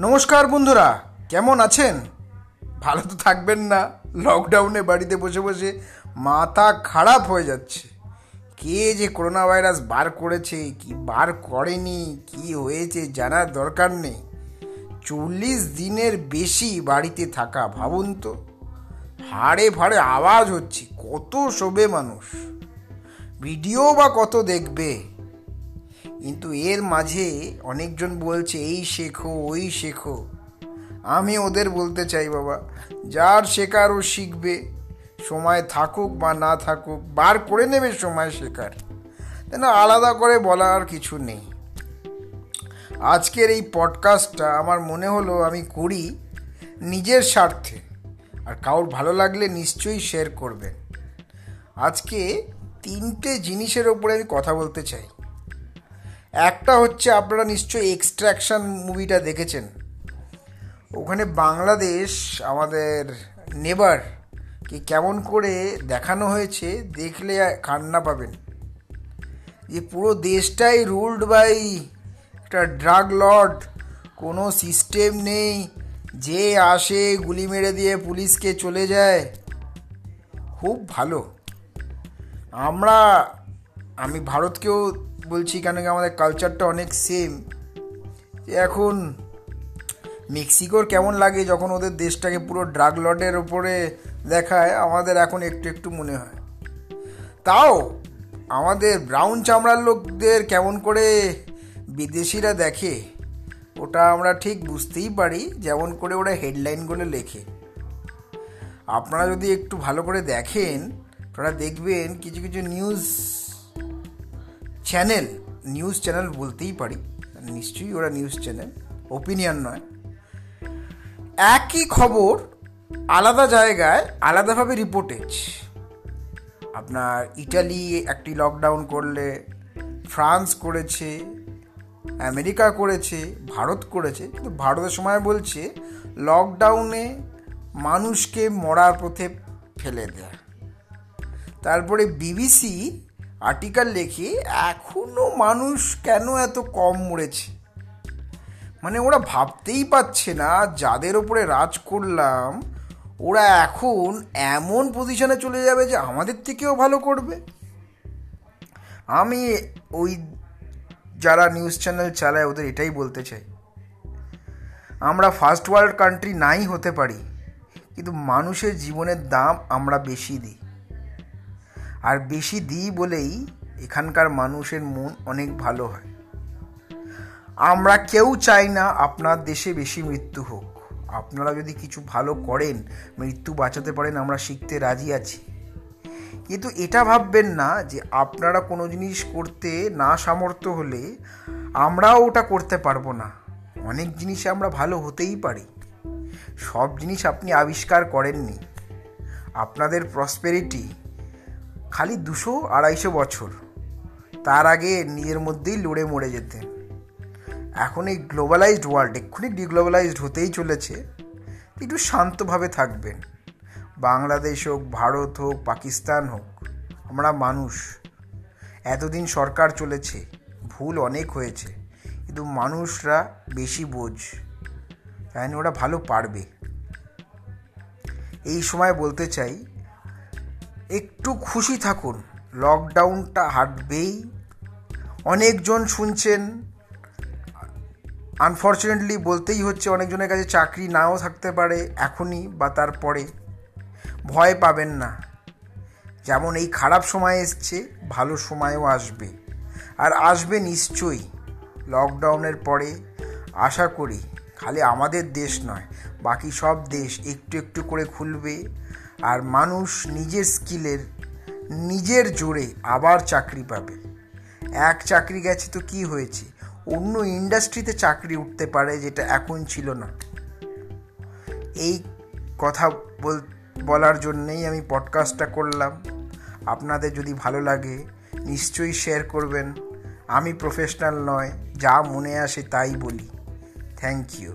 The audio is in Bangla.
নমস্কার বন্ধুরা, কেমন আছেন? ভালো তো থাকবেন না লকডাউনে বাড়িতে বসে বসে মাথা খারাপ হয়ে যাচ্ছে। কে যে করোনা ভাইরাস বার করেছে, কি বার করেনি, কি হয়েছে জানার দরকার নেই। চল্লিশ দিনের বেশি বাড়িতে থাকা, ভাবুন তো। হাড়ে ফাড়ে আওয়াজ হচ্ছে, কত শোবে মানুষ। ভিডিও বা কত দেখবে? কিন্তু এর মাঝে অনেকজন বলছে, এই শেখো, ওই শেখো। আমি ওদের বলতে চাই, বাবা, যার শেখার ও শিখবে, সময় থাকুক বা না থাকুক, বার করে নেবে সময় শেখার। না আলাদা করে বলার কিছু নেই। আজকের এই পডকাস্টটা আমার মনে হলো আমি করি নিজের স্বার্থে। আর কারোর ভালো লাগলে নিশ্চয়ই শেয়ার করবেন। আজকে তিনটে জিনিসের ওপরে আমি কথা বলতে চাই। একটা হচ্ছে আপনারা নিশ্চয়ই এক্সট্র্যাকশন মুভিটা দেখেছেন। ওখানে বাংলাদেশ, আমাদের নেবার কি কেমন করে দেখানো হয়েছে, দেখলে কান্না পাবেন। যে পুরো দেশটাই রুলড বাই একটা ড্রাগ লর্ড কোনো সিস্টেম নেই, যে আসে গুলি মেরে দিয়ে পুলিশকে চলে যায়। খুব ভালো। আমরা, আমি ভারতকেও বলছি কেন কি আমাদের কালচারটা অনেক সেম এখন মেক্সিকোর কেমন লাগে যখন ওদের দেশটাকে পুরো ড্রাগ লর্ডের ওপরে দেখায়? আমাদের এখন একটু একটু মনে হয়। তাও আমাদের ব্রাউন চামড়ার লোকদের কেমন করে বিদেশিরা দেখে, ওটা আমরা ঠিক বুঝতেই পারি, যেমন করে ওরা হেডলাইনগুলো লেখে। আপনারা যদি একটু ভালো করে দেখেন ওরা দেখবেন কিছু কিছু নিউজ চ্যানেল নিউজ চ্যানেল বলতেই পারি। নিশ্চয়ই ওরা নিউজ চ্যানেল ওপিনিয়ন নয়। একই খবর আলাদা জায়গায়, আলাদাভাবে রিপোর্টেজ আপনার ইটালি একটি লকডাউন করলে, ফ্রান্স করেছে, আমেরিকা করেছে, ভারত করেছে। কিন্তু ভারতের সময় বলছে লকডাউনে মানুষকে মরার পথে ফেলে দেয়। তারপরে বিবিসি আর্টিকেল লেখে এখনও মানুষ কেন এত কম মরেছে? মানে ওরা ভাবতেই পাচ্ছে না, যাদের ওপরে রাজ করলাম, ওরা এখন এমন পজিশনে চলে যাবে যে আমাদের থেকেও ভালো করবে। আমি ওই যারা নিউজ চ্যানেল চালায় ওদের এটাই বলতে চাই। আমরা ফার্স্ট ওয়ার্ল্ড কান্ট্রি নাই হতে পারি, কিন্তু মানুষের জীবনের দাম আমরা বেশি দিই। আর বেশি দিই বলেই এখানকার মানুষের মন অনেক ভালো হয়। আমরা কেউ চাই না আপনার দেশে বেশি মৃত্যু হোক। আপনারা যদি কিছু ভালো করেন, মৃত্যু বাঁচাতে পারেন, আমরা শিখতে রাজি আছি। কিন্তু এটা ভাববেন না যে আপনারা কোনো জিনিস করতে না সামর্থ্য হলে আমরাও ওটা করতে পারব না। অনেক জিনিসে আমরা ভালো হতেই পারি। সব জিনিস আপনি আবিষ্কার করেননি। আপনাদের প্রসপেরিটি খালি দুশো আড়াইশো বছর। তার আগে নিজের মধ্যেই লড়ে মরে যেতেন। এখন এই গ্লোবালাইজড ওয়ার্ল্ড এক্ষুনি ডিগ্লোবালাইজড হতেই চলেছে। একটু শান্তভাবে থাকবেন। বাংলাদেশ হোক, ভারত হোক, পাকিস্তান হোক, আমরা মানুষ। এতদিন সরকার চলেছে, ভুল অনেক হয়েছে, কিন্তু মানুষরা বেশি বোঝ। তাই ওরা ভালো পারবে। এই সময় বলতে চাই একটু খুশি থাকুন। লকডাউনটা হাঁটবেই। অনেকজন শুনছেন আনফর্চুনেটলি বলতেই হচ্ছে অনেকজনের কাছে চাকরি নাও থাকতে পারে এখনই বা তারপরে। ভয় পাবেন না। যেমন এই খারাপ সময় এসছে, ভালো সময়ও আসবে। আর আসবে নিশ্চয়ই। লকডাউনের পরে আশা করি, খালি আমাদের দেশ নয়, বাকি সব দেশ একটু একটু করে খুলবে। আর মানুষ নিজের স্কিলের, নিজের জোরে আবার চাকরি পাবে। এক চাকরি গেছে তো কি হয়েছে? অন্য ইন্ডাস্ট্রিতে চাকরি উঠতে পারে যেটা এখন ছিল না। এই কথা বল, বলার জন্যেই আমি পডকাস্টটা করলাম। আপনাদের যদি ভালো লাগে, নিশ্চয়ই শেয়ার করবেন। আমি প্রফেশনাল নয়, যা মনে আসে তাই বলি। Thank you